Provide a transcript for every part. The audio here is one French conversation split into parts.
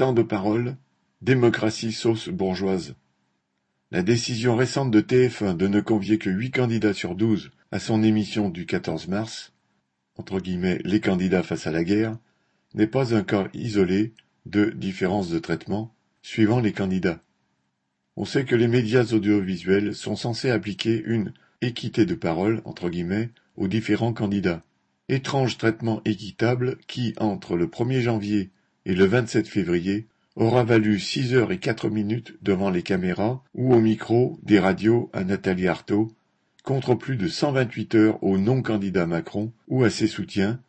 Temps de parole, démocratie sauce bourgeoise. La décision récente de TF1 de ne convier que huit candidats sur douze à son émission du 14 mars, entre guillemets les candidats face à la guerre, n'est pas un cas isolé de différence de traitement suivant les candidats. On sait que les médias audiovisuels sont censés appliquer une équité de parole entre guillemets aux différents candidats. Étrange traitement équitable qui, entre le 1er janvier et le 27 février, aura valu six heures et quatre minutes devant les caméras ou au micro des radios à Nathalie Arthaud, contre plus de 128 heures au non-candidat Macron ou à ses soutiens,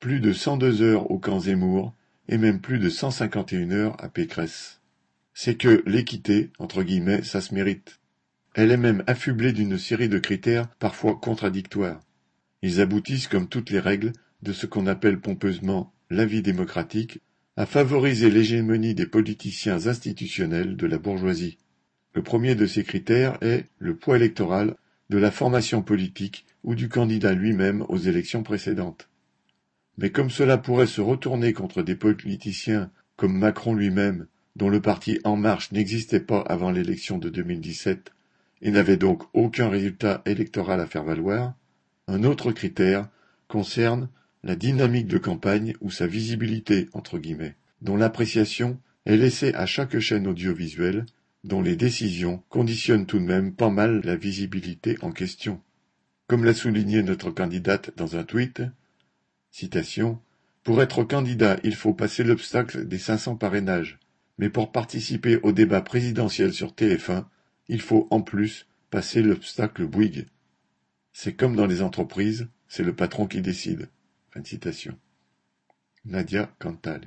plus de 102 heures au camp Zemmour et même plus de 151 heures à Pécresse. C'est que l'équité, entre guillemets, ça se mérite. Elle est même affublée d'une série de critères parfois contradictoires. Ils aboutissent, comme toutes les règles, de ce qu'on appelle pompeusement la vie démocratique, à favoriser l'hégémonie des politiciens institutionnels de la bourgeoisie. Le premier de ces critères est le poids électoral de la formation politique ou du candidat lui-même aux élections précédentes. Mais comme cela pourrait se retourner contre des politiciens comme Macron lui-même, dont le parti En Marche n'existait pas avant l'élection de 2017 et n'avait donc aucun résultat électoral à faire valoir, un autre critère concerne la dynamique de campagne ou sa visibilité entre guillemets, dont l'appréciation est laissée à chaque chaîne audiovisuelle, dont les décisions conditionnent tout de même pas mal la visibilité en question. Comme l'a souligné notre candidate dans un tweet, Pour être candidat, il faut passer l'obstacle des 500 parrainages, mais pour participer au débat présidentiel sur TF1, il faut en plus passer l'obstacle Bouygues. C'est comme dans les entreprises, c'est le patron qui décide. Fin de citation. Nadia Cantal.